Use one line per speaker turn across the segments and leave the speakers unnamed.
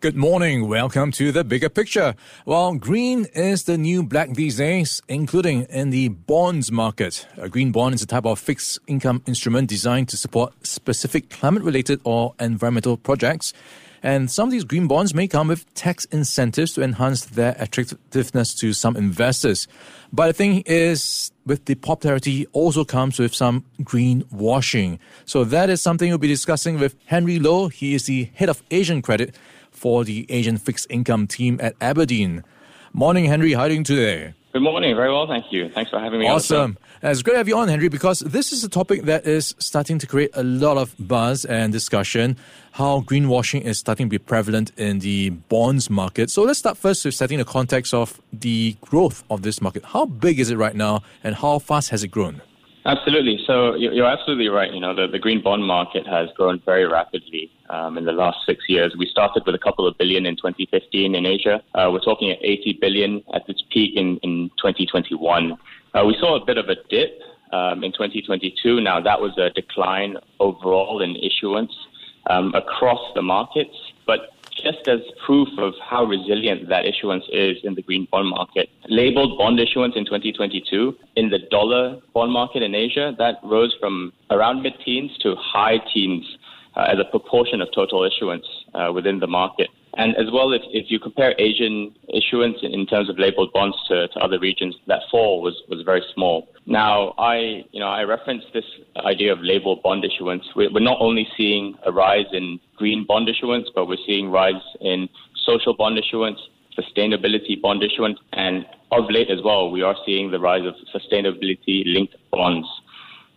Good morning. Welcome to the bigger picture. Well, green is the new black these days, including in the bonds market. A green bond is a type of fixed income instrument designed to support specific climate related or environmental projects. And some of these green bonds may come with tax incentives to enhance their attractiveness to some investors. But the thing is, with the popularity also comes with some green washing. So that is something we'll be discussing with Henry Loh. He is the head of Asian credit for the Asian fixed income team at Aberdeen. Morning, Henry. How are you doing today?
Good morning. Very well, thank you. Thanks for having me
awesome. It's great to have you on, Henry, because this is a topic that is starting to create a lot of buzz and discussion. How greenwashing is starting to be prevalent in the bonds market. So let's start first with setting the context of the growth of this market. How big is it right now, and how fast has it grown?
Absolutely. So you're absolutely right. You know, the, the green bond market has grown very rapidly um, in the last six years. We started with a couple of billion in 2015 in Asia. Uh, we're talking at 80 billion at its peak in, in 2021. Uh, we saw a bit of a dip um, in 2022. Now, that was a decline overall in issuance um, across the markets. But just as proof of how resilient that issuance is in the green bond market. Labeled bond issuance in 2022 in the dollar bond market in Asia, that rose from around mid teens to high teens uh, as a proportion of total issuance uh, within the market. And as well, if, if you compare Asian issuance in terms of labeled bonds to, to other regions, that fall was, was very small. Now, I, you know, I referenced this idea of labeled bond issuance. We're, we're not only seeing a rise in green bond issuance, but we're seeing rise in social bond issuance, sustainability bond issuance, and of late as well, we are seeing the rise of sustainability linked bonds.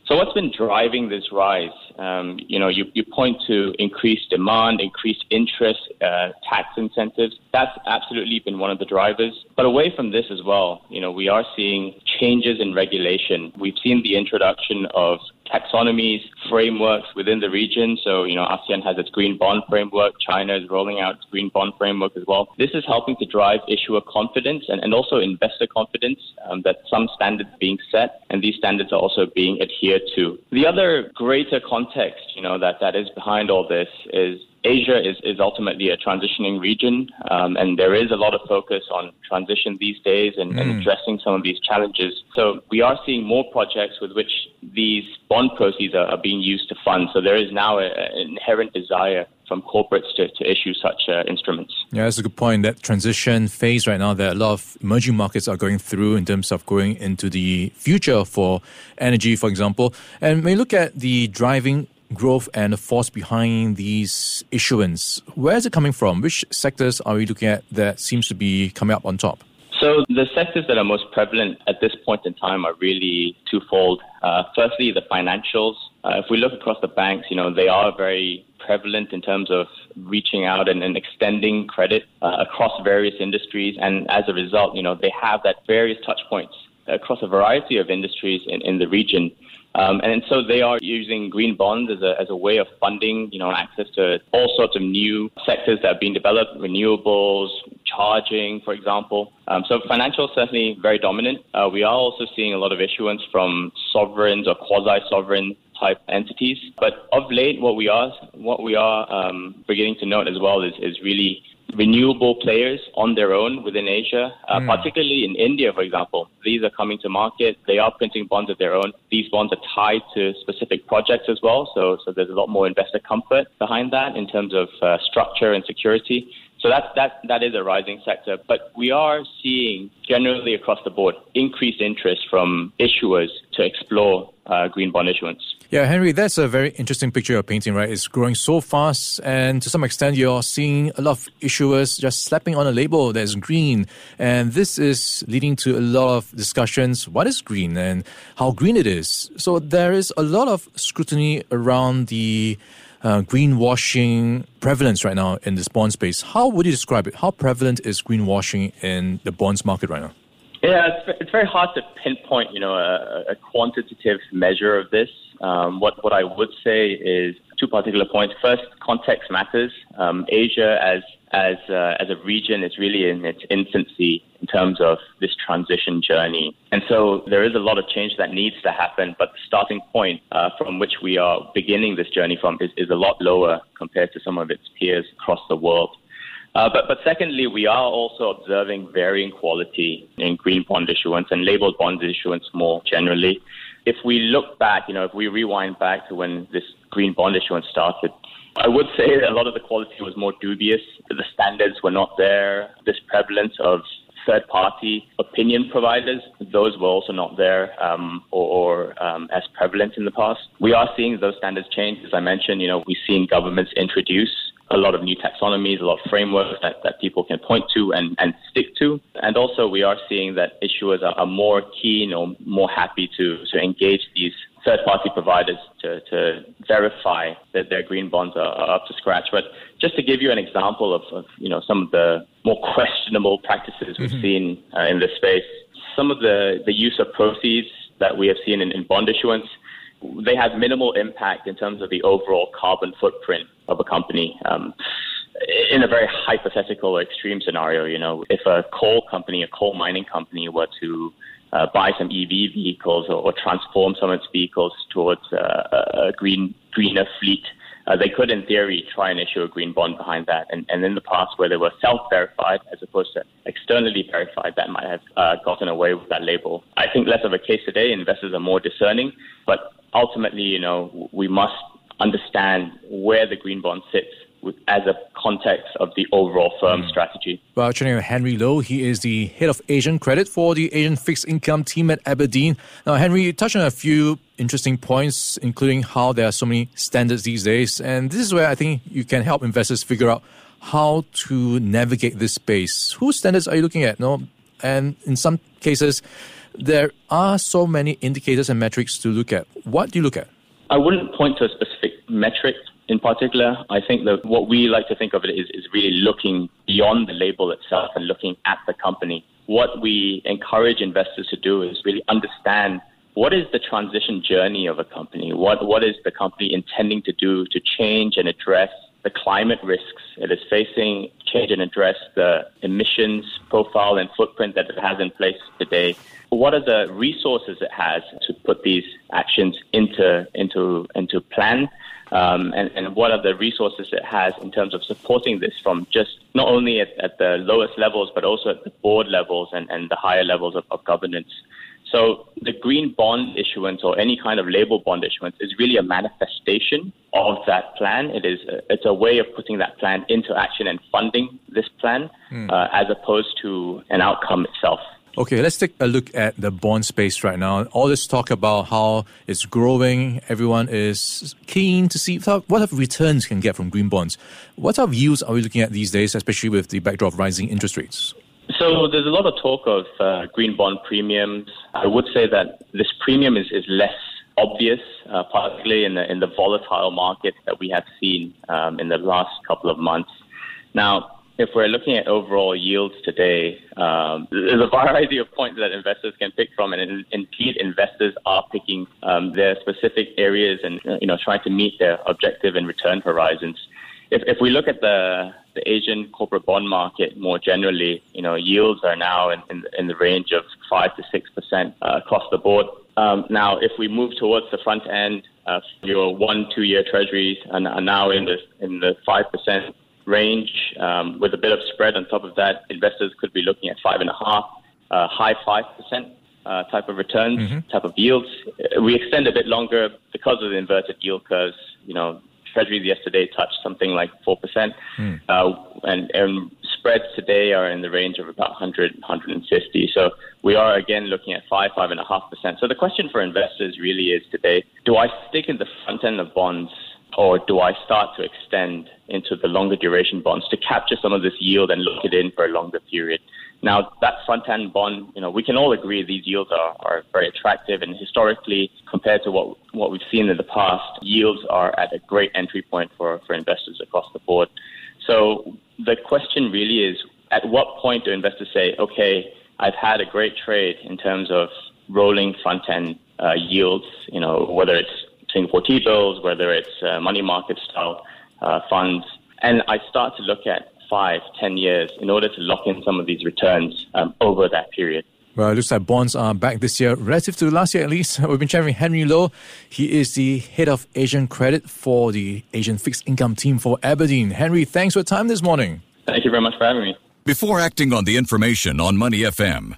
So what's been driving this rise? Um, you know, you, you point to increased demand, increased interest, uh, tax incentives. That's absolutely been one of the drivers. But away from this as well, you know, we are seeing changes in regulation. We've seen the introduction of taxonomies, frameworks within the region. So, you know, ASEAN has its green bond framework. China is rolling out its green bond framework as well. This is helping to drive issuer confidence and, and also investor confidence um, that some standards being set and these standards are also being adhered to. The other greater context, you know, that, that is behind all this is Asia is, is ultimately a transitioning region, um, and there is a lot of focus on transition these days and, mm. and, addressing some of these challenges. So we are seeing more projects with which these bond proceeds are, are being used to fund. So there is now an inherent desire from corporates to, to issue such uh, instruments.
Yeah, that's a good point. That transition phase right now that a lot of emerging markets are going through in terms of going into the future for energy, for example. And when you look at the driving growth and the force behind these issuance? Where is it coming from? Which sectors are we looking at that seems to be coming up on top?
So the sectors that are most prevalent at this point in time are really twofold. Uh, firstly, the financials. Uh, if we look across the banks, you know, they are very prevalent in terms of reaching out and, and extending credit uh, across various industries. And as a result, you know, they have that various touch points across a variety of industries in, in the region. Um, and so they are using green bonds as a, as a way of funding, you know, access to all sorts of new sectors that are being developed, renewables, charging, for example. Um, so financial certainly very dominant. Uh, we are also seeing a lot of issuance from sovereigns or quasi-sovereign type entities. But of late, what we are what we are um, beginning to note as well is, is really renewable players on their own within Asia, uh, mm. particularly in India, for example. These are coming to market. They are printing bonds of their own. These bonds are tied to specific projects as well. So, so there's a lot more investor comfort behind that in terms of uh, structure and security. So that, that, that is a rising sector. But we are seeing generally across the board increased interest from issuers to explore uh, green bond issuance.
Yeah, Henry, that's a very interesting picture you're painting, right? It's growing so fast, and to some extent, you're seeing a lot of issuers just slapping on a label that's green. And this is leading to a lot of discussions what is green and how green it is. So there is a lot of scrutiny around the uh, greenwashing prevalence right now in this bond space. How would you describe it? How prevalent is greenwashing in the bonds market right now?
Yeah, it's, it's very hard to pinpoint, you know, a, a quantitative measure of this. Um, what what I would say is two particular points. First, context matters. Um, Asia as as uh, as a region is really in its infancy in terms of this transition journey, and so there is a lot of change that needs to happen. But the starting point uh, from which we are beginning this journey from is, is a lot lower compared to some of its peers across the world. Uh, but, but secondly, we are also observing varying quality in green bond issuance and labeled bond issuance more generally. If we look back, you know, if we rewind back to when this green bond issuance started, I would say that a lot of the quality was more dubious. The standards were not there. This prevalence of third party opinion providers, those were also not there um, or, or um, as prevalent in the past. We are seeing those standards change. As I mentioned, you know, we've seen governments introduce a lot of new taxonomies, a lot of frameworks that, that people can point to and, and stick to. And also, we are seeing that issuers are, are more keen or more happy to, to engage these third party providers to, to verify that their green bonds are, are, up to scratch. But just to give you an example of, of you know some of the more questionable practices we've mm-hmm. seen uh, in this space, some of the, the use of proceeds that we have seen in, in bond issuance they have minimal impact in terms of the overall carbon footprint of a company. Um, in a very hypothetical or extreme scenario, you know, if a coal company, a coal mining company, were to uh, buy some EV vehicles or, or, transform some of its vehicles towards uh, a green, greener fleet, uh, they could, in theory, try and issue a green bond behind that. And, and in the past, where they were self-verified as opposed to externally verified, that might have uh, gotten away with that label. I think less of a case today. Investors are more discerning, but ultimately, you know, we must understand where the green bond sits as a context of the overall firm mm. strategy.
Well, joining Henry Loh, he is the head of Asian credit for the Asian fixed income team at Aberdeen. Now, Henry, you touched on a few interesting points, including how there are so many standards these days. And this is where I think you can help investors figure out how to navigate this space. Whose standards are you looking at? No, and in some cases, there are so many indicators and metrics to look at. What do you look at?
I wouldn't point to a specific metric in particular. I think that what we like to think of it is, is really looking beyond the label itself and looking at the company. What we encourage investors to do is really understand what is the transition journey of a company? What, what is the company intending to do to change and address the climate risks it is facing, and address the emissions profile and footprint that it has in place today. What are the resources it has to put these actions into into into plan? Um, and, and, what are the resources it has in terms of supporting this from just not only at, at the lowest levels, but also at the board levels and, and the higher levels of, of governance. So the green bond issuance or any kind of label bond issuance is really a manifestation of that plan. It is a, it's a way of putting that plan into action and funding this plan, mm. uh, as opposed to an outcome itself.
Okay, let's take a look at the bond space right now. All this talk about how it's growing, everyone is keen to see what type of returns can get from green bonds. What type of yields are we looking at these days, especially with the backdrop of rising interest rates?
So there's a lot of talk of uh, green bond premiums. I would say that this premium is, is less obvious, uh, particularly in the in the volatile market that we have seen um, in the last couple of months. Now, if we're looking at overall yields today, um, there's a variety of points that investors can pick from, and indeed, investors are picking um, their specific areas and you know trying to meet their objective and return horizons if, if we look at the, the Asian corporate bond market more generally, you know, yields are now in, in, in the range of 5 to 6% uh, across the board. Um, now, if we move towards the front end, uh, your one, two year treasuries are, are now in the, in the 5% range um, with a bit of spread on top of that. Investors could be looking at 5.5, uh, high 5%. Uh, type of returns, mm-hmm. type of yields. We extend a bit longer because of the inverted yield curves. You know, Treasuries yesterday touched something like 4%, mm. uh, and, and spreads today are in the range of about 100, 150. So we are again looking at 5, 5.5%. So the question for investors really is today do I stick in the front end of bonds or do I start to extend into the longer duration bonds to capture some of this yield and lock it in for a longer period? Now, that front end bond, you know, we can all agree these yields are, are very attractive and historically, compared to what, what we've seen in the past, yields are at a great entry point for, for investors across the board. So the question really is at what point do investors say, okay, I've had a great trade in terms of rolling front end uh, yields, you know, whether it's Singapore T bills, whether it's uh, money market style uh, funds. And I start to look at five, ten years in order to lock in some of these returns um, over that period.
Well, it looks like bonds are back this year, relative to last year at least. We've been chatting with Henry Loh. He is the head of Asian credit for the Asian fixed income team for Aberdeen. Henry, thanks for your time this morning.
Thank you very much for having me.
Before acting on the information on Money FM,